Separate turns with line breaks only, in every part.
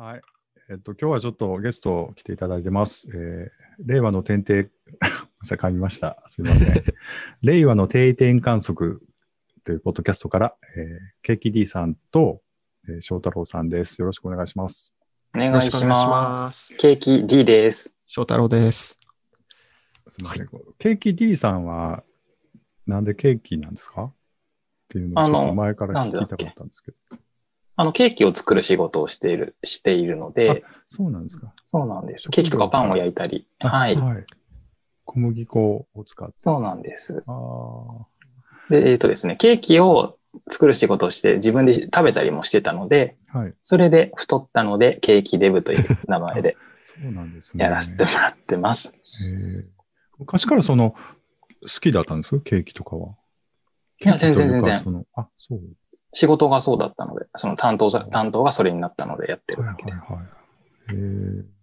はい。えっと、今日はちょっとゲスト来ていただいてます。えー、令和の点々、さ噛みました。すいません。令和の定点観測というポッドキャストから、えー、ケーキ D さんと、えー、翔太郎さんです。よろしくお願いします。
お願
いし
ます。
ます。
ケーキ D です。
翔太郎です。
すみません。ケーキ D さんは、なんでケーキなんですか？っていうのをちょっと前から聞きたかったんですけど。
あの、ケーキを作る仕事をしている、しているので、
そうなんですか。
そうなんです。ケーキとかパンを焼いたり。はい。
はい。小麦粉を使って。
そうなんです。
ああ。
で、えっ、とですね、ケーキを作る仕事をして自分で食べたりもしてたので、
はい。
それで太ったので、ケーキデブという名前で
そうなんですね。
やらせてもらってます。
昔からその、好きだったんですケーキとかは。
いや全然全然
あ、そう。
仕事がそうだったので、その担当さ、担当がそれになったのでやってる
はい
だけで。
はいはい。へえ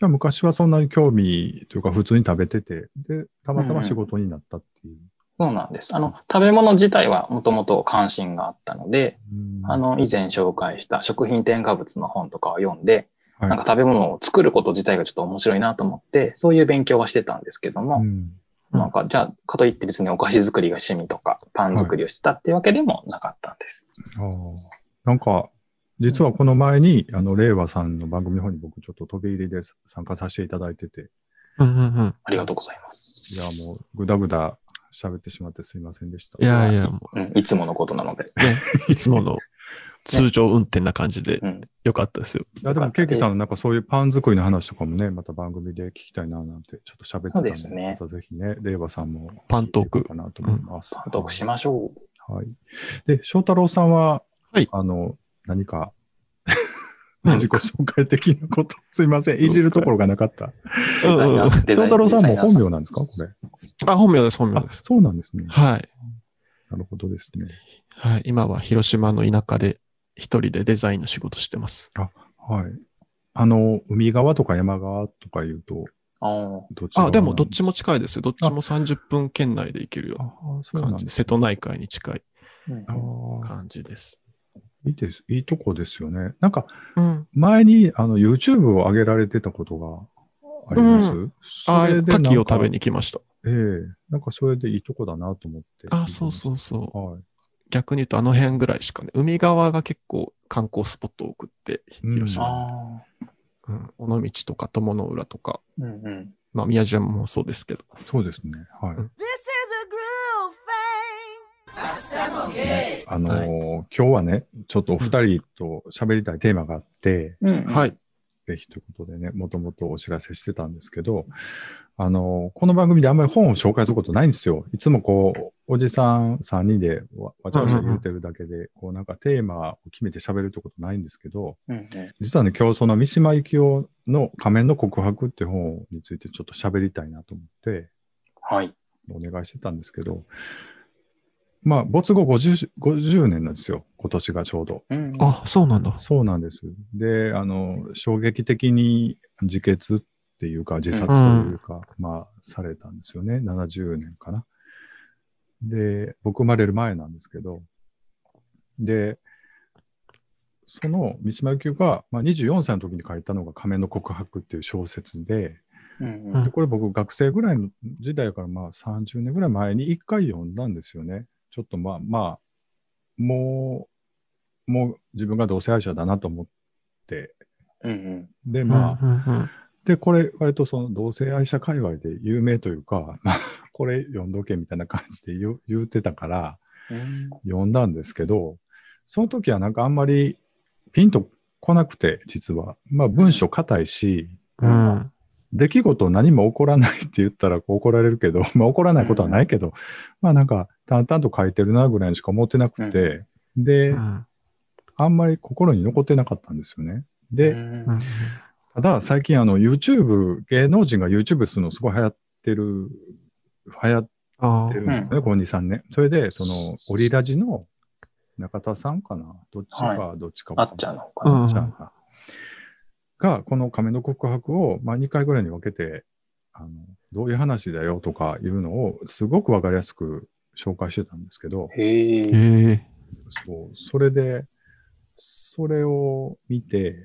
じゃあ昔はそんなに興味というか普通に食べてて、で、たまたま仕事になったっていう。
そうなんです。あの、食べ物自体はもともと関心があったので、
うん
あ、の、以前紹介した食品添加物の本とかを読んで、
はい
なんか食べ物を作ること自体がちょっと面白いなと思って、そういう勉強はしてたんですけども、
うん
なんか、じゃあ、かといって別にお菓子作りが趣味とか、パン作りをしてたっていうわけでもなかったんです。
ああなんか、実はこの前に、あの、令和さんの番組の方に僕ちょっと飛び入りで参加させていただいてて、
うんうんうん。
ありがとうございます。
いや、もう、ぐだぐだ喋ってしまってすいませんでした。
いやいや、も
うん、いつものことなので。
うね、いつもの通常運転な感じで
うん。
よかったですよ。
いや、でも、ケーキさんのなんかそういうパン作りの話とかもね、また番組で聞きたいななんて、ちょっと喋ってたんで、
ですね
またぜひね、令和さんも。
パントーク
かなと思います。
パントークしましょう。
はい。で、翔太郎さんは、
はい
あの、何か、
うん
自己紹介的なこと、すいません、いじるところがなかった。翔太郎さんも本名なんですか？これ。
あ、本名です、本名
あ
で、す。
そうなんですね。
はい。
なるほどですね。
はい。今は広島の田舎で一人でデザインの仕事してます。
はい。あの、海側とか山側とか言うと、
あー
どっち側
あ、でもどっち
も。
も近いですよ。どっちも30分圏内で行けるよ
あ
う
あ、そう
な感じ。瀬戸内海に近い感じです。
いいです。いいとこですよね。なんか、
うん。
前に、あの、YouTube を上げられてたことがあります、
うあ、
それで
牡蠣を食べに来ました。
ええなんかそれでいいとこだなと思って。
あ、そうそうそう。
はい。
逆に言うとあの辺ぐらいしかね、海側が結構観光スポット多くって、
うん
広島。
あ
うん、尾道とか友の浦とか、
ー。うんうん。
まあ宮島もそうですけど。
そうですね。はい。
うん
This is a groove thing.
あのー今日はね、ちょっとお二人と喋りたいテーマがあって、
うん、。
はいい。
ぜひということでね、もともとお知らせしてたんですけど、あのーこの番組であんまり本を紹介することないんですよ。いつもこう、おじさん3人でわわちゃわちゃ言うてるだけで、こうなんかテーマを決めて喋るってことないんですけど、
うんうん。
実はね、今日その三島由紀夫の仮面の告白っていう本についてちょっと喋りたいなと思って、
はい。
お願いしてたんですけど、まあ、没後 50, 50年なんですよ、今年がちょうど。
うん、
あ、そうなんだ。
そうなんです。で、あの、衝撃的に自決っていうか、自殺というか、まあ、されたんですよね。70年かな。で、僕生まれる前なんですけど、で、その三島由紀夫が、まあ、24歳の時に書いたのが仮面の告白っていう小説で、
うん
う
うんん。
でこれ僕学生ぐらいの時代からまあ30年ぐらい前に一回読んだんですよね。ちょっとまあまあ、もう、もう自分が同性愛者だなと思って、
うんうん。
でまあ、
うんうんうん
で、これ割とその同性愛者界隈で有名というか、まあ、これ読んどけみたいな感じで言う言ってたから
うん
読んだんですけど、その時はなんかあんまりピンと来なくて、実は。まあ文章硬いし、
うん。
出来事何も起こらないって言ったらこう怒られるけど、まあ起こらないことはないけど、まあなんか淡々と書いてるなぐらいにしか思ってなくて、で、
うん
あんまり心に残ってなかったんですよね。で、
うん
うん
ただ最近あの YouTube、芸能人が YouTube するのすごい流行ってる、流行っ
あ
てるんですね、この2、3年。それで、その、オリラジの中田さんかな？どっちか、どっちか
あっちゃんのかな。
うん
あっちゃんか。が、この仮面の告白を、まあ、2回ぐらいに分けて、あの、どういう話だよとかいうのを、すごくわかりやすく紹介してたんですけど、
へえ。
へえ。
そう、それで、それを見て、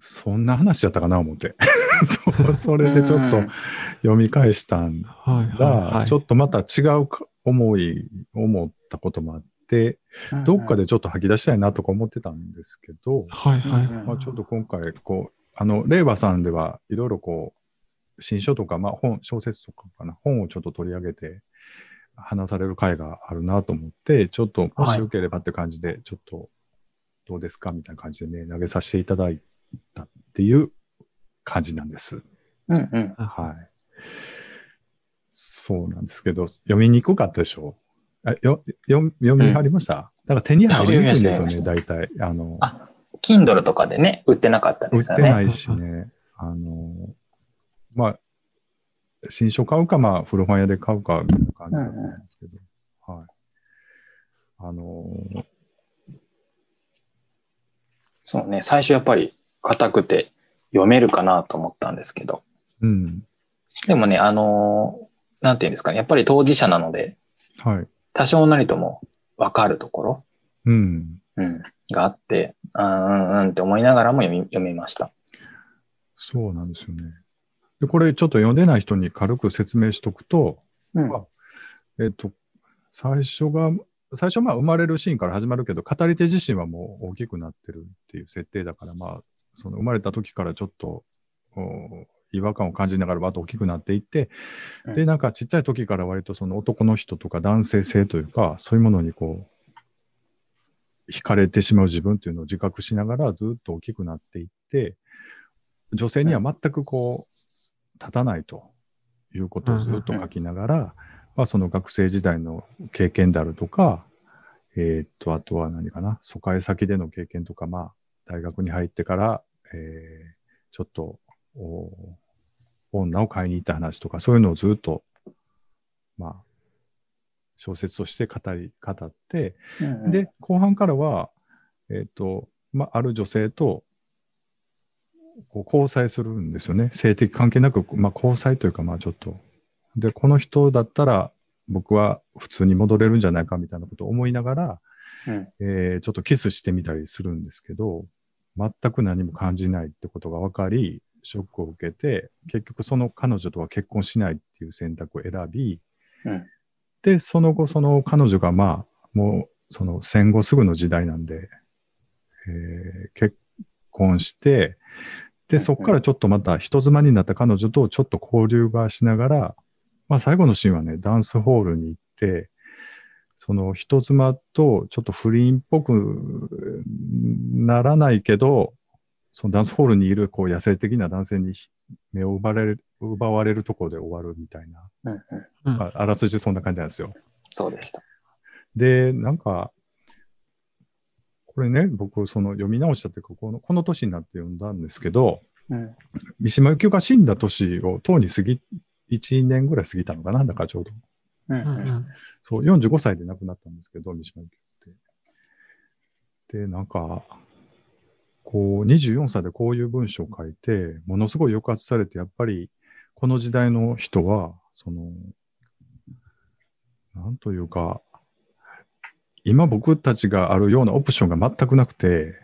そんな話やったかな思って。そうそれでちょっと
うん
読み返したん
はいはい
が、
はい。
ちょっとまた違うか思い、思ったこともあって、どっかでちょっと吐き出したいなとか思ってたんですけど、
はいはい。
うん
まあ、ちょっと今回、こう、あの、令和さんではいろいろこう、新書とか、まあ本、小説とかかな、本をちょっと取り上げて話される回があるなと思って、ちょっと、もしよければって感じで、ちょっと、どうですかみたいな感じでね、投げさせていただいたっていう感じなんです。
うんうん。
はい。そうなんですけど、読みにくかったでしょ？あよ読読み入りました、だから手に入りにくいんですよね、大体。あの、
あ Kindle とかでね、売ってなかったん
売っ
ですよね。
てないしね、あの、まあ、新書買うか、まあ、古本屋で買うか、みたいな感じだんですけど、はい。あの、
そうね、最初やっぱり硬くて読めるかなと思ったんですけど。
うん、
でもね、あのーなんていうんですかね、やっぱり当事者なので、
はい。
多少なりともわかるところ、
うん。
うん、があって、うんうんって思いながらも読み読みました。
そうなんですよね。で、これちょっと読んでない人に軽く説明しとくと、
うん
あえっと、最初が、最初まあ生まれるシーンから始まるけど、語り手自身はもう大きくなってるっていう設定だから、まあ、その生まれた時からちょっと、お違和感を感じながらバッと大きくなっていって、
うん。
で、なんかちっちゃい時から割とその男の人とか男性性というか、そういうものにこう、惹かれてしまう自分っていうのを自覚しながらずっと大きくなっていって、女性には全くこう、立たないということをずっと書きながら、まあその学生時代の経験であるとか、えーっと、あとは何かな、疎開先での経験とか、まあ、大学に入ってから、えーちょっと、お女を買いに行った話とか、そういうのをずっと、まあ、小説として語り、語って、
うんうん、
で、後半からは、えっ、と、まあ、ある女性と、こう交際するんですよね。性的関係なく、まあ、交際というか、まあ、ちょっと。で、この人だったら、僕は普通に戻れるんじゃないかみたいなことを思いながら、
うん
えーちょっとキスしてみたりするんですけど、全く何も感じないってことが分かり、ショックを受けて、結局その彼女とは結婚しないっていう選択を選び、
うん。
で、その後、その彼女がまあ、もう、その戦後すぐの時代なんで、えー結婚して、で、そこからちょっとまた人妻になった彼女とちょっと交流がしながら、まあ最後のシーンはね、ダンスホールに行って、その人妻とちょっと不倫っぽくならないけど、そのダンスホールにいるこう野生的な男性に目を奪われる奪われるところで終わるみたいな、
うんうん、
あらすじそんな感じなんですよ。
そうでした。
で、なんか、これね、僕、その読み直したというか、このこの年になって読んだんですけど、
うん
三島由紀夫が死んだ年を、とうに過ぎ、1年ぐらい過ぎたのかな、だからちょうど。
うん
うんうん
そう、45歳で亡くなったんですけど、三島由紀夫って。で、なんか、こう、24歳でこういう文章を書いて、ものすごい抑圧されて、やっぱり、この時代の人は、その、なんというか、今僕たちがあるようなオプションが全くなくて、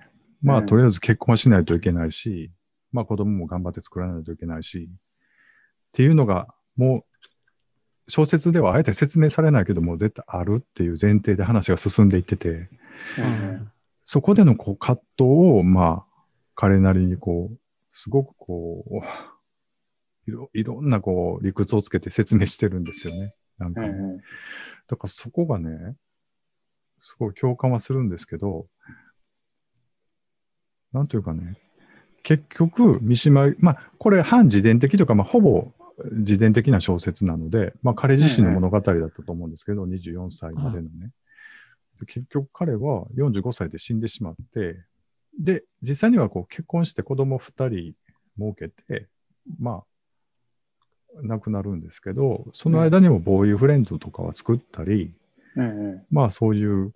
まあ、
うん
とりあえず結婚はしないといけないし、まあ子供も頑張って作らないといけないし、っていうのが、もう、小説ではあえて説明されないけども、絶対あるっていう前提で話が進んでいってて、
うん。
そこでのこう葛藤を、まあ、彼なりにこう、すごくこう、いろいろんなこう理屈をつけて説明してるんですよね。なんか。ね、
うんうん
だからそこがね、すごい共感はするんですけど、なんというかね、結局、三島、まあ、これ反自伝的とか、まあ、ほぼ自伝的な小説なので、まあ、彼自身の物語だったと思うんですけど、24歳までのね。で結局彼は45歳で死んでしまって、で、実際にはこう結婚して子供2人設けて、まあ、亡くなるんですけど、その間にもボーイフレンドとかは作ったり、
うんうん
まあそういう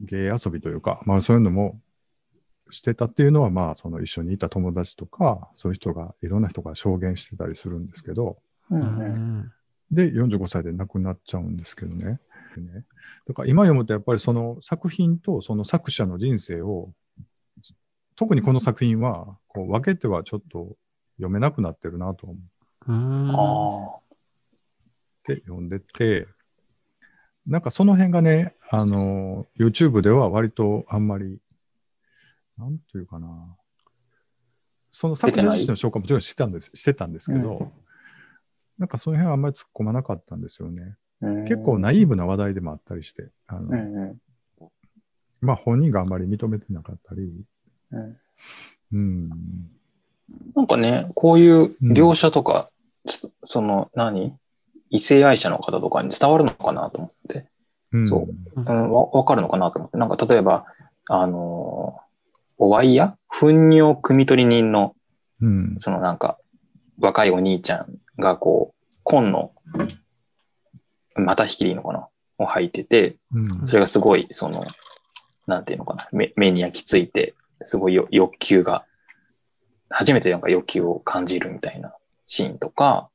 芸遊びというか、まあそういうのもしてたっていうのは、まあその一緒にいた友達とか、そういう人が、いろんな人が証言してたりするんですけど、
うん
で、45歳で亡くなっちゃうんですけどね。でね。だから今読むとやっぱりその作品とその作者の人生を特にこの作品は、こう分けてはちょっと読めなくなってるなと思っ
う
て読んでて、なんかその辺がね、あの、YouTube では割とあんまり、なんというかな、その作者自身の紹介ももちろんしてたんですしてたんですけど、
うん。
なんかその辺はあんまり突っ込まなかったんですよね。
あ。
結構ナイーブな話題でもあったりして、あの
うんうん。
まあ本人があんまり認めてなかったり、
うん。
うん、
なんかね、こういう描写とか、そその何、異性愛者の方とかに伝わるのかなと思って、
うん、
そう。うん、わわかるのかなと思って、なんか例えば、あのーおワイヤ？糞尿汲み取り人の、
うん、
そのなんか、若いお兄ちゃんがこう、紺の、また引きでいいのかな？を履いてて、
うん、
それがすごい、その、なんていうのかな、目目に焼き付いて、すごいよ欲求が、初めてなんか欲求を感じるみたいなシーンとか、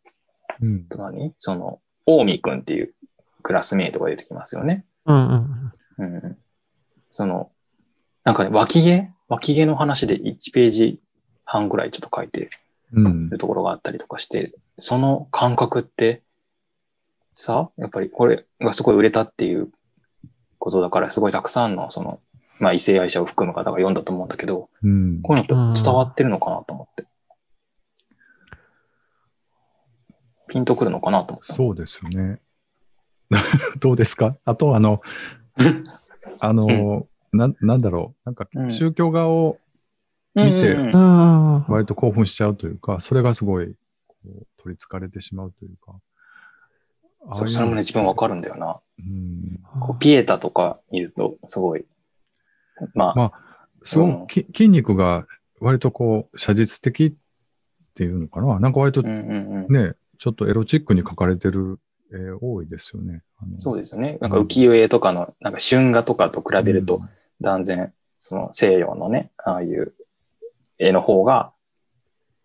うん。
あと何？その、大見くんっていうクラスメイトが出てきますよね。
うんうん。
うん。その、なんかね、脇毛脇毛の話で1ページ半ぐらいちょっと書いて
うん
るところがあったりとかして、その感覚って、さ、やっぱりこれがすごい売れたっていうことだから、すごいたくさんの、その、まあ異性愛者を含む方が読んだと思うんだけど、
うん
こういうのって伝わってるのかなと思って。ピンとくるのかなと思った。
そうですよね。どうですか？あと、あの、あの、ななんだろう、なんか
うん
宗教画を
うん
見て。割と興奮しちゃうというか、それがすごいこう取りつかれてしまうというか。
そう、それもね、自分わかるんだよな。
うん。
こうピエタとかいると、すごい、まあ、
ますごくき筋肉が割とこう、写実的っていうのかな。なんか割と
うんうんうん。
ね、ちょっとエロチックに描かれてる絵多いですよね。
そうですよね。なんか浮世絵とかの、なんか春画とかと比べると、断然、その西洋のね、ああいう絵の方が、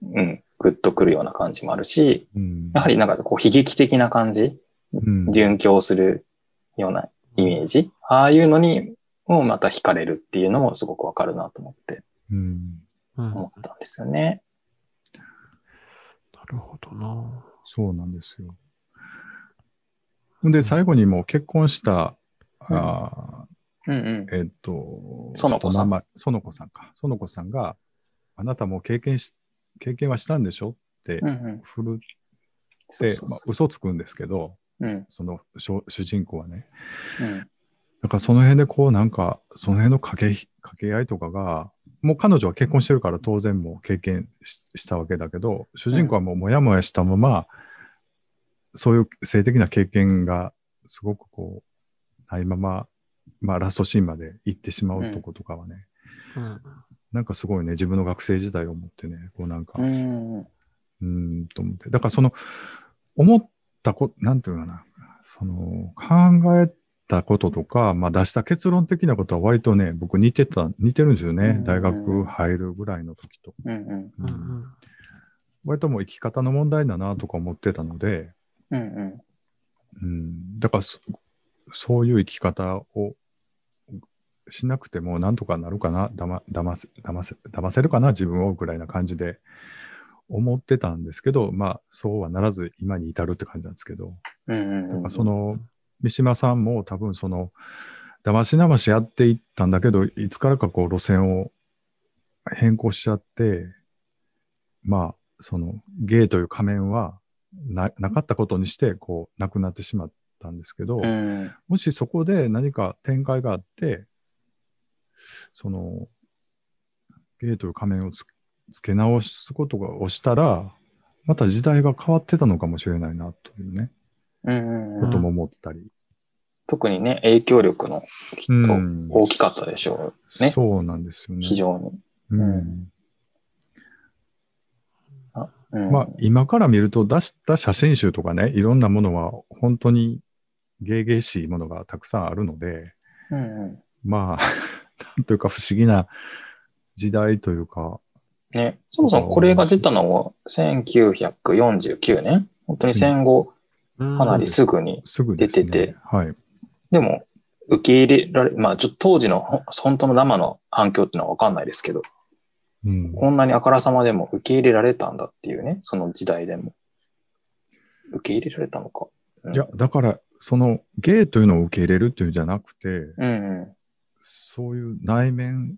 うん、グッとくるような感じもあるし、
うん、
やはりなんかこう悲劇的な感じ、
うん、
殉教するようなイメージ、ああいうのにもまた惹かれるっていうのもすごくわかるなと思って思ったんですよね。
なるほどな。
そうなんですよ。で、最後にもう結婚した、
うん
あ
うんうん。
ーえっと、
園子さん
子さんか。園子さんが、あなたも経験し、経験はしたんでしょって。振るって、嘘つくんですけど、
う。うん。
その主主人公はね。
うん。
だからその辺でこうなんか、その辺の掛けひ掛け合いとかが、もう彼女は結婚してるから当然もう経験ししたわけだけど、主人公はもうもやもやしたまま、そういう性的な経験がすごくこう、ないまま、まあラストシーンまで行ってしまうとことかはね、
うん。
なんかすごいね、自分の学生時代を思ってね、こうなんか、
う。
うんーんと思って。だからその、思ったこ、なんていうのかな、その、考えたこととか、まあ出した結論的なことは割とね、僕似てた、似てるんですよね。
うん
大学入るぐらいの時と。
うんうん。
う
うん
ん。
割ともう生き方の問題だなとか思ってたので、
うんうん。
うん、だからそ、そういう生き方をしなくてもなんとかなるかな、だま、騙せ、騙せ、騙せるかな、自分をぐらいな感じで思ってたんですけど、まあ、そうはならず今に至るって感じなんですけど、
うんうんうん。
だからその、三島さんも多分その、騙し騙しやっていったんだけど、いつからかこう路線を変更しちゃって、まあ、その、ゲイという仮面はななかったことにして、こう、なくなってしまったんですけど、
うん。
もしそこで何か展開があって、その、ゲイという仮面をつつけ直すことがをしたら、また時代が変わってたのかもしれないな、というね、
うんうんうん
ことも思ったり。
特にね、影響力のきっと
うん
大きかったでしょうね。
そうなんですよね。
非常に。
うん
うんうん
まあ、今から見ると出した写真集とかね、いろんなものは本当にゲーゲーしいものがたくさんあるので、
うんうん
まあ、なんというか不思議な時代というか、
ね、そもそもこれが出たのは1949年本当に戦後
うん
かなりすぐに。出てて
はい。
でも、受け入れられ、まあちょっと当時のほ本当の生の反響っていうのはわかんないですけど、
うん。
こんなにあからさまでも受け入れられたんだっていうね、その時代でも。受け入れられたのか。うん
いや、だから、その、ゲイというのを受け入れるっていうんじゃなくて、
うん
そういう内面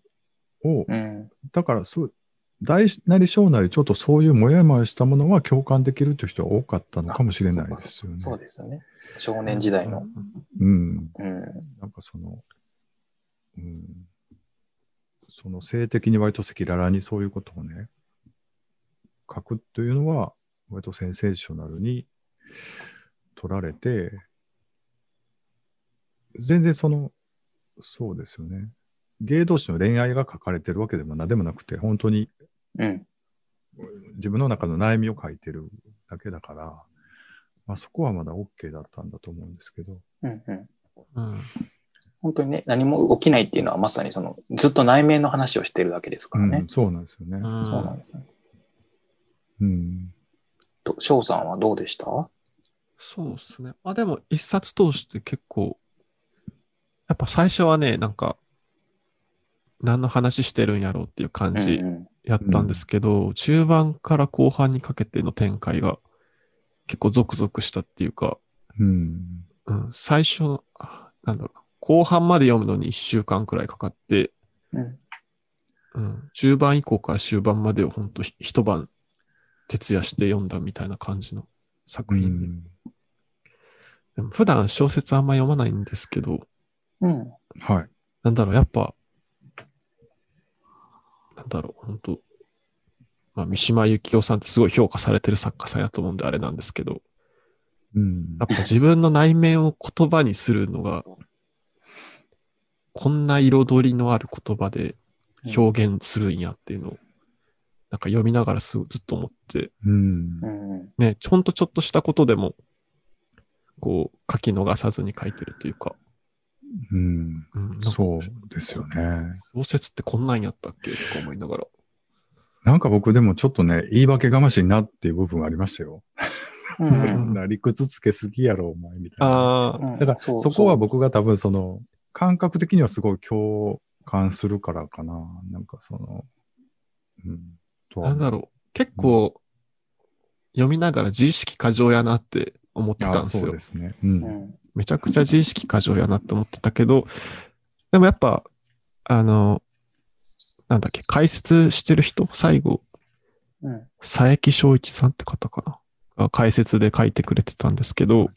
を、
うん。うん。
だから、そう、大なり小なり、ちょっとそういうもやもやしたものは共感できるという人が多かったのかもしれないですよね。
そうですよね。少年時代の。
うん。
うん。
なんかその、うん。その性的に割と赤裸々にそういうことをね、書くというのは、割とセンセーショナルに取られて、全然その、そうですよね。ゲイ同士の恋愛が書かれてるわけでも何でもなくて、本当に
うん。
自分の中の悩みを書いてるだけだから、まあそこはまだ OK だったんだと思うんですけど。
うん。うん。
うん。
本当にね、何も起きないっていうのはまさにその、ずっと内面の話をしてるだけですからね
うん。そうなんですよね。
うん
そうなんですね。
うん。
と、翔さんはどうでした？
そうですね。まあでも、一冊通して結構、やっぱ最初はね、なんか、何の話してるんやろうっていう感じ
うんうん
やったんですけど、中盤から後半にかけての展開が結構ゾクゾクしたっていうか、
うん。
うん、最初の、あなんだろうな、後半まで読むのに1週間くらいかかって、
うん。
うん、中盤以降から終盤までを本当ひ一晩徹夜して読んだみたいな感じの作
う
品。でも普段小説あんま読まないんですけど、
うん。
はい。
なんだろう、やっぱ、なんだろう、本当まあ、三島由紀夫さんってすごい評価されてる作家さんやと思うんであれなんですけど、
うん
やっ。ぱ自分の内面を言葉にするのが、こんな彩りのある言葉で表現するんやっていうのを、なんか読みながらすごいずっと思って、
うん
う。ん。
ね、ほんとちょっとしたことでも、こう、書き逃さずに書いてるというか、
うん。
うん、
そうですよね。
小説ってこんなんやったっけ？とか思いながら。
なんか僕でもちょっとね、言い訳がましいなっていう部分がありましたよ。
うん。
な理屈つけすぎやろ、お前、みたいな。だから、そこは僕が多分その、感覚的にはすごい共感するからかな。なんかその、うん。
なんだろう。結構、読みながら自意識過剰やなって思ってたんですよ
あそうで。すね。う。
うんん。
めちゃくちゃ自意識過剰やなって思ってたけど、でもやっぱ、あの、なんだっけ、解説してる人、最後、
うん。
佐伯正一さんって方かな。が解説で書いてくれてたんですけど、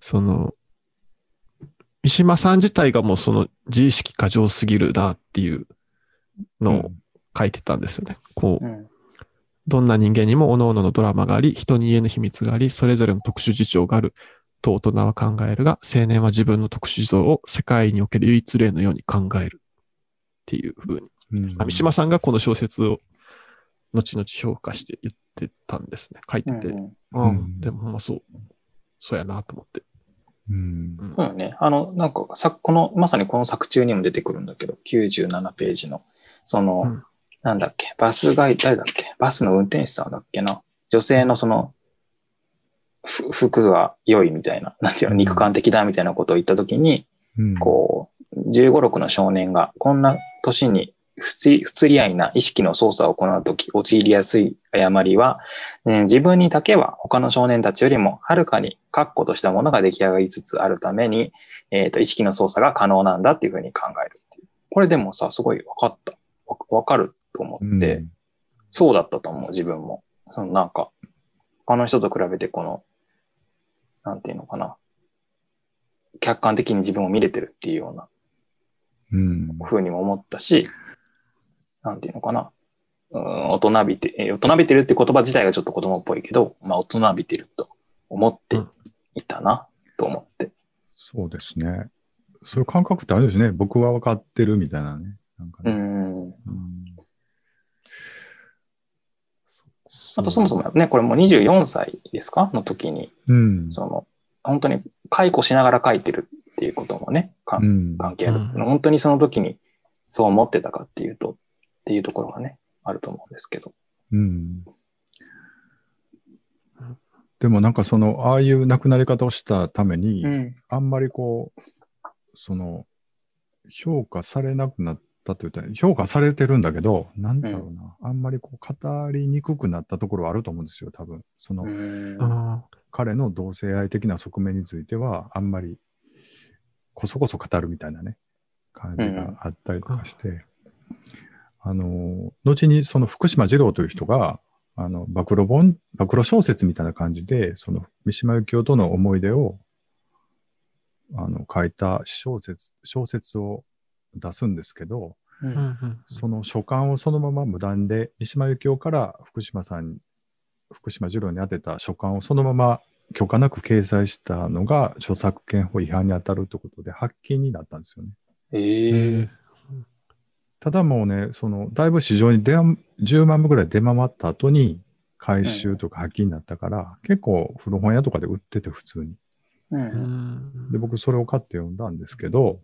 その、三島さん自体がもうその自意識過剰すぎるなっていうのを書いてたんですよね。こう
う、ん。
どんな人間にも各々のドラマがあり、人に言えぬ秘密があり、それぞれの特殊事情があると大人は考えるが、青年は自分の特殊事情を世界における唯一例のように考えるっていう風に。
うん。
まあ三島さんがこの小説を後々評価して言ってたんですね。書いてて。
うん
ああ
うん
でもまそう。そうやなと思って。
うん。
うん
そうよね。あの、なんか、さ、この、まさにこの作中にも出てくるんだけど、97ページの、その、
うん
なんだっけ、バスガイ、誰だっけ、バスの運転手さんだっけな？女性のその、ふ服が良いみたいな、なんていうの、肉感的だみたいなことを言ったときに、
うん。
こう、15、6の少年が、こんな年に不釣り合いな意識の操作を行うとき、陥りやすい誤りは、えー自分にだけは他の少年たちよりもはるかに確固としたものが出来上がりつつあるために、えっ、と、意識の操作が可能なんだっていうふうに考えるっていう。これでもさ、すごい分かった。わわかると思
うん
って、そうだったと思う、自分も。そのなんか、他の人と比べてこの、なんていうのかな。客観的に自分を見れてるっていうような
うん。
ふうにも思ったし、なんていうのかな。うん、大人びて、え大人びてるって言葉自体がちょっと子供っぽいけど、まあ大人びてると思っていたな、と思って。
そうですね。そういう感覚ってあるんですね。僕は分かってるみたいなね。なんかね。
うん。
うん
あとそもそもね、これもう24歳ですか？の時に、
うん。
その、本当に解雇しながら書いてるっていうこともね、
ん。
関係ある。
うん
本当にその時にそう思ってたかっていうと、っていうところがね、あると思うんですけど。
うん。でもなんかその、ああいう亡くなり方をしたために、
ん。
あんまりこう、その、評価されなくなっったというと、評価されてるんだけど、なんだろうな、あんまりこう語りにくくなったところはあると思うんですよ、多分。その、彼の同性愛的な側面については、あんまり、こそこそ語るみたいなね、感じがあったりとかして、あの、後にその福島二郎という人が、あの、暴露本、暴露小説みたいな感じで、その三島由紀夫との思い出を、あの、書いた小説、小説を出すんですけど、
う
ん。んうん
その書簡をそのまま無断で、三島由紀夫から福島さん、福島二郎に宛てた書簡をそのまま許可なく掲載したのが著作権法違反に当たるということで、発禁になったんですよね。
え
え
ー。
ー
ただもうね、その、だいぶ市場に出ん10万部ぐらい出回った後に、回収とか発禁になったから、結構古本屋とかで売ってて普通に。
う
うんん。
で、僕それを買って読んだんですけど、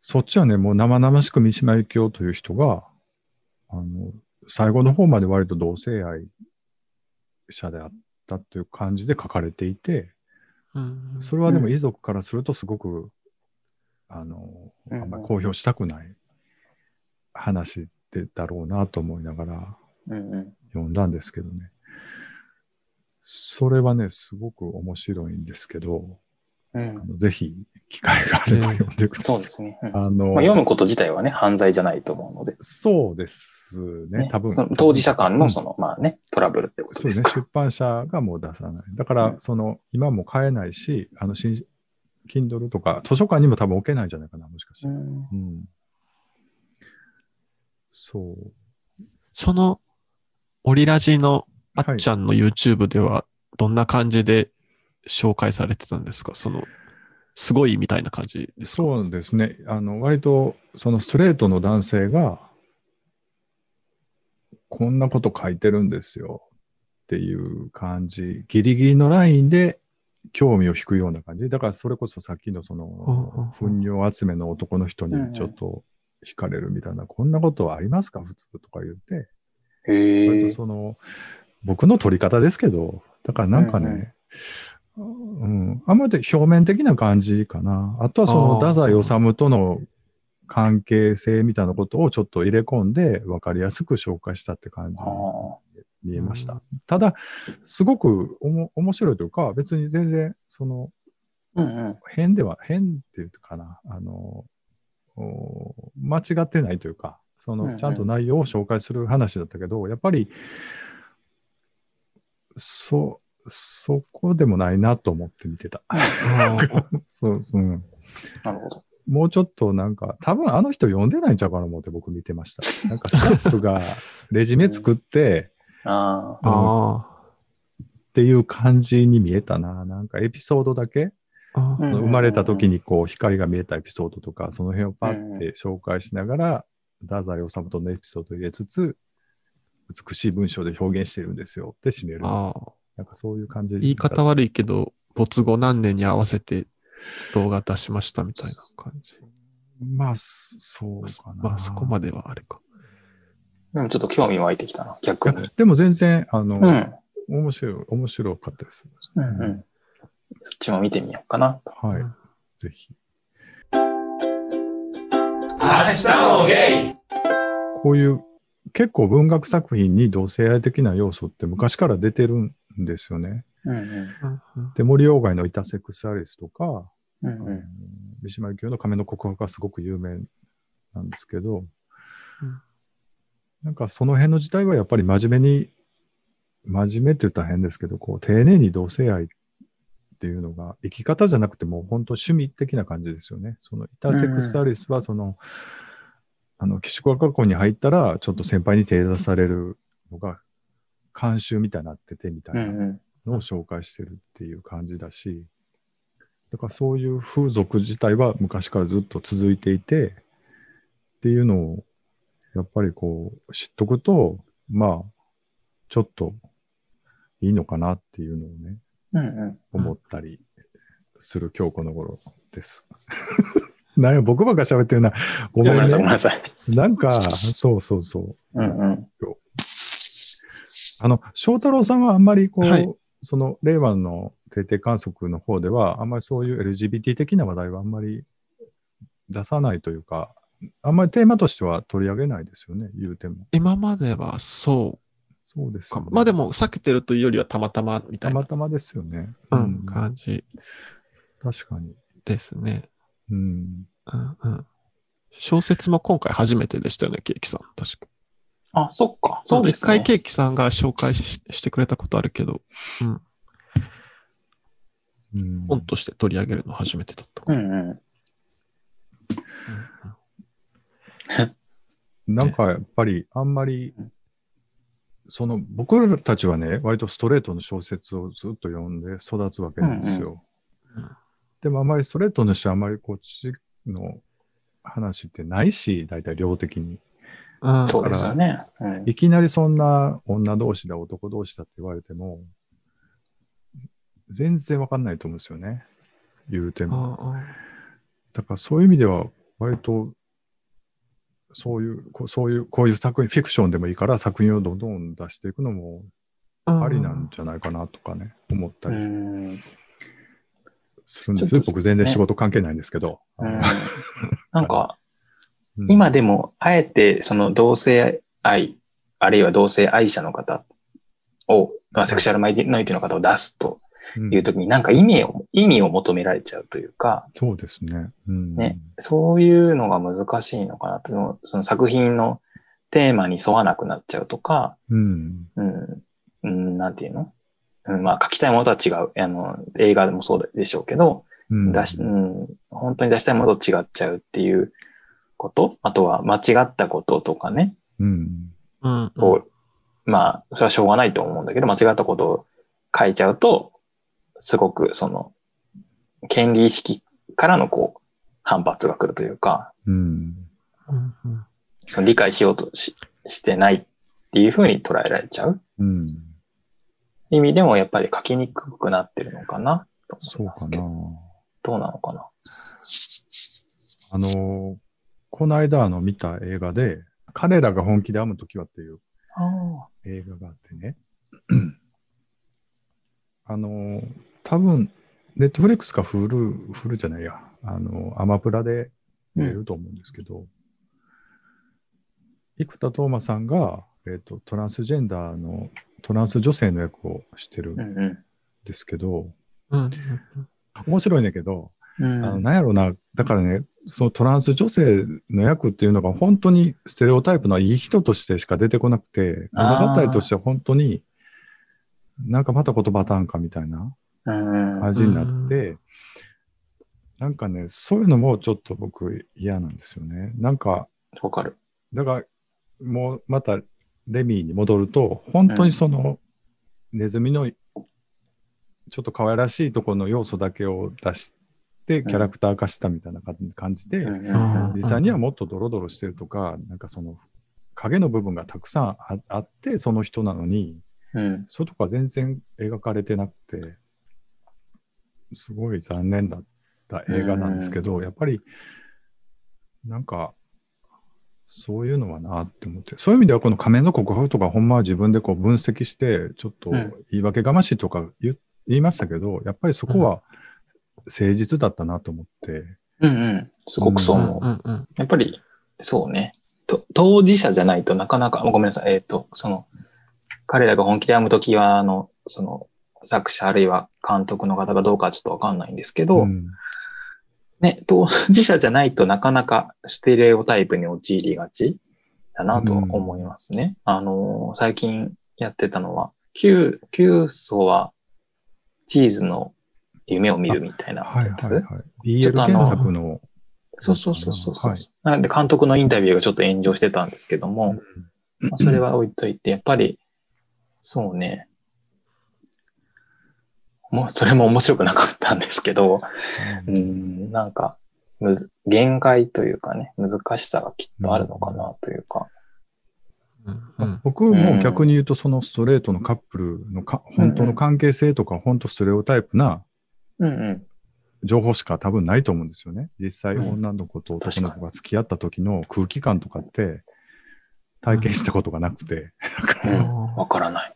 そっちはね、もう生々しく三島由紀夫という人が、あの、最後の方まで割と同性愛者であったという感じで書かれていて、
うん。
それはでも遺族からするとすごく、あの、あ
うん。
んまり公表したくない話でだろうなと思いながら読んだんですけどね。それはね、すごく面白いんですけど、
うん
あのぜひ機会があれば読んでください。
そうですね。うん
あの、
まあ、読むこと自体はね、犯罪じゃないと思うので、
そうですね、
ね
多分。
その当事者間
うん
のその、まあね、トラブルってこと
そうですね、
ですか。
出版社がもう出さない。だから、
うん
その、今も買えないし、あの、新、Kindle とか図書館にも多分置けないんじゃないかな、もしかして。
うん
うん。そう。
その、オリラジのあっちゃんの YouTube では、どんな感じで紹介されてたんですか？その、すごいみたいな感じですか？
そうですね。あの、割と、そのストレートの男性が、こんなこと書いてるんですよ。っていう感じ、ギリギリのラインで興味を引くような感じ。だからそれこそさっきのその、糞尿集めの男の人にちょっと惹かれるみたいな、こんなことありますか？普通とか言って、
へえ。
その、僕の取り方ですけど、だからなんかね、うん、あんまり表面的な感じかな。あとはその、太宰治との関係性みたいなことをちょっと入れ込んで分かりやすく紹介したって感じ見えました。
うん
ただ、すごくおも面白いというか、別に全然、その、
ーうんうん。
変では、変っていうかな、あの、お間違ってないというか、そ
うんうん
の、ちゃんと内容を紹介する話だったけど、やっぱり、そ、そこでもないなと思って見てた。そう、うん。
なるほど。
もうちょっとなんか、多分あの人読んでないんちゃうかなと思って僕見てました。なんかスタッフが レジメ作って、
ああ。
あ
っていう感じに見えたな。なんかエピソードだけ、生まれた時にこう光が見えたエピソードとか、その辺をパッて紹介しながら、太宰治とのエピソードを入れつつ、美しい文章で表現してるんですよって締める。
あー
なんかそういう感じで。
言い方悪いけど、没後何年に合わせて動画出しましたみたいな感じ。
まあ、そそうかな。
まあそこまではあれか。
でもちょっと興味湧いてきたな、逆に。
でも全然、あの、
うん。
面白い、面白かったです。
うんうん。そっちも見てみようかな。
はい。
うん
ぜひ。
明日もゲイ
こういう結構文学作品に同性愛的な要素って昔から出てるんですよね。
うんうん。
うんうん
で、森鴎外のイタセクスアリスとか、
うん
あの三島由紀夫の亀の告白はすごく有名なんですけど、
うん
なんかその辺の時代はやっぱり真面目に、真面目って言ったら変ですけど、こう丁寧に同性愛っていうのが生き方じゃなくてもう本当趣味的な感じですよね。そのイタセクスアリスはその、あの、寄宿学校に入ったらちょっと先輩に手出されるのが慣習みたいになっててみたいな。のを紹介してるっていう感じだし、だからそういう風俗自体は昔からずっと続いていて、っていうのを、やっぱりこう、知っとくと、まあ、ちょっといいのかなっていうのをね、
うんうん。
思ったりする今日この頃です。なんや、僕ばっか喋ってるな。ごめん
ごめんなさい、ごめん
ね。
なさい。
なんか、そうそうそう。
うんうん。
あの、翔太郎さんはあんまりこう、
はい
その令和の定点観測の方では、あんまりそういう LGBT 的な話題はあんまり出さないというか、あんまりテーマとしては取り上げないですよね、言うても。
今まではそ
そうですよね。
まあでも、避けてるというよりはたまたまみたいな、
たまたまですよね。
うん、感じ
確かに。
ですね。
うん。
うんうん。小説も今回初めてでしたよね、ケーキさん。確か。
あ、そっか。そうですね。
一回ケーキさんが紹介ししてくれたことあるけど、うん。
うん、
本として取り上げるの初めてだったか
う
ら。
んうん。
なんかやっぱりあんまり、その僕らたちはね、割とストレートの小説をずっと読んで育つわけなんですよ。
うんうん
でもあまりストレートの人はあまりこっちの話ってないし、大体量的に。
うん
そうですよね。うん
いきなりそんな女同士だ、男同士だって言われても、全然わかんないと思うんですよね。言うても。だからそういう意味では、割と、そういう、こうそういう、こういう作品、フィクションでもいいから作品をどんどん出していくのも
あ
ありなんじゃないかなとかね、思った
う
り
ん。
するんです
ちょっと
僕全然仕事関係ないんですけど。
うんなんか、
うん
今でも、あえて、その同性愛、あるいは同性愛者の方を、まあ、セクシャルマイノリティの方を出すと
うん
いうときに、なんか意味を、意味を求められちゃうというか、
そうですね。うん、
ね、そういうのが難しいのかなそのその作品のテーマに沿わなくなっちゃうとか、
うん。
うん、うん、なんていうの？うん、まあ書きたいものとは違う。あの、映画でもそうでしょうけど、
うん。
出し、うん、本当に出したいものと違っちゃうっていうことあとは間違ったこととかね。
うん。
うん。
こう、まあ、それはしょうがないと思うんだけど、間違ったことを書いちゃうと、すごくその、権利意識からのこう、反発が来るというか、
うん。
うんうん
その理解しようとししてないっていうふうに捉えられちゃう
うん。
意味でもやっぱり書きにくくなってるのかなと思いますけど、。どうなのかな。
あの、この間あの見た映画で、彼らが本気で編むときはっていう
あ
映画があってね。あの、多分、ネットフレックスかフル、フルじゃないや、あの、アマプラで見れると思うんですけど、生田斗真さんが、えっ、と、トランスジェンダーの、トランス女性の役をしてる
うんん。う
ですけど、
うん
面白いんだけど、
ん。うん。
あの、なんやろうな、だからね、そのトランス女性の役っていうのが本当にステレオタイプないい人としてしか出てこなくて、物語としては本当に、なんかまた言葉単価みたいな
うん。
味になって、なんかね、そういうのもちょっと僕嫌なんですよね。なんか、
わかる。
だから、もうまたレミーに戻ると、本当にその、ネズミのちょっと可愛らしいところの要素だけを出して、キャラクター化したみたいな感感じで、
うん。うん。うん。
実際にはもっとドロドロしてるとか、なんかその影の部分がたくさんああって、その人なのに、
うん。
そういうとこは全然描かれてなくて、すごい残念だった映画なんですけど、やっぱり、なんか、そういうのはなって思って、そういう意味ではこの仮面の告白とかほんまは自分でこう分析して、ちょっと
うん。
言い訳がましいとか言,、言いましたけど、やっぱりそこは誠実だったなと思って、
うんうん。すごくそう思う。
うんうん
やっぱり、そうね。と当事者じゃないとなかなか、ごめんなさい。えっ、と、その、彼らが本気で編むときは、あの、その、作者あるいは監督の方がどうかはちょっとわかんないんですけど、
うん
ね、当事者じゃないとなかなかステレオタイプに陥りがちだなと思いますね。あのー、最近やってたのは、旧、旧素はチーズの夢を見るみたいな
はい
やつ。
はい。はい。
ちょっ
BL
とあの
検索の、
そうそうそうそうそう、
はい。
なので監督のインタビューがちょっと炎上してたんですけども、まあ、それは置いといて、やっぱり、そうね。もう、それも面白くなかったんですけど、うん、なんか、むず、限界というかね、難しさがきっとあるのかなというか。
うん。うん。
僕も逆に言うと、そのストレートのカップルのか本当の関係性とか、本当ステレオタイプな
うんうん。
情報しか多分ないと思うんですよね。実際、
うん
女の子と男の子が付き合った時の空気感とかって体験したことがなくて、
わからない。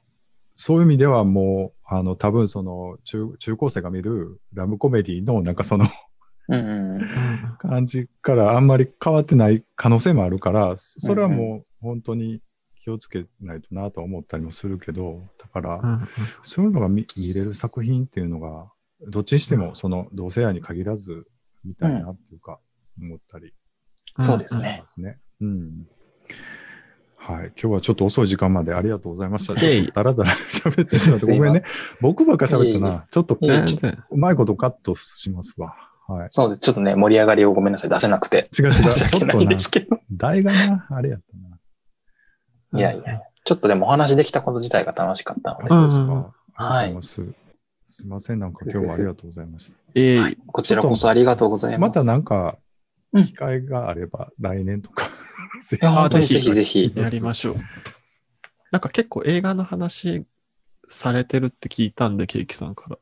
そういう意味ではもう、あの、多分その中、中高生が見るラブコメディのなんかその。感じからあんまり変わってない可能性もあるから、それはもう本当に気をつけないとなとは思ったりもするけど、だから、そういうのが見見れる作品っていうのが、どっちにしてもその同性愛に限らず見たいなっていうか、思ったり
そうです
し
ね
ますね。うん。はい。今日はちょっと遅い時間までありがとうございました。
いえいえ
だらだら喋ってしまって、ごめんね。僕ばっか喋ったな。ちょっと。うまいことカットしますわ。はい。
そうです。ちょっとね、盛り上がりをごめんなさい。出せなくて。
違う違う。
申し訳ないん
ちょっとな
ですけど。
題がな、あれやったな。
いやいや、ちょっとでもお話できたこと自体が楽しかったので。
うです
うんうん
か。ありがとうございます。すいません、なんか今日はありがとうございました。
ええ
はい、こちらこそありがとうございま。
ますたなんか、
うん
機会があれば、来年とか。ぜ
や 本当に
ぜひ
ぜひぜひ
やりましょう。なんか結構映画の話されてるって聞いたんで、ケーキさんから。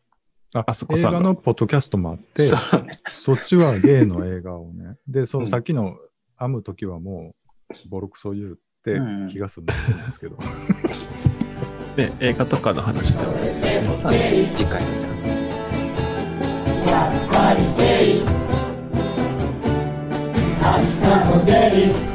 あ
あそこさんが
映画のポッドキャストもあって、
そ。
そっちはゲイの映画をね。で、その
うん
さっきの編むときはもう、ボロクソ言って
うん
気がするんですけど。
ね、映画とかの話でも。
そうです次回じゃあ。
明日もゲイ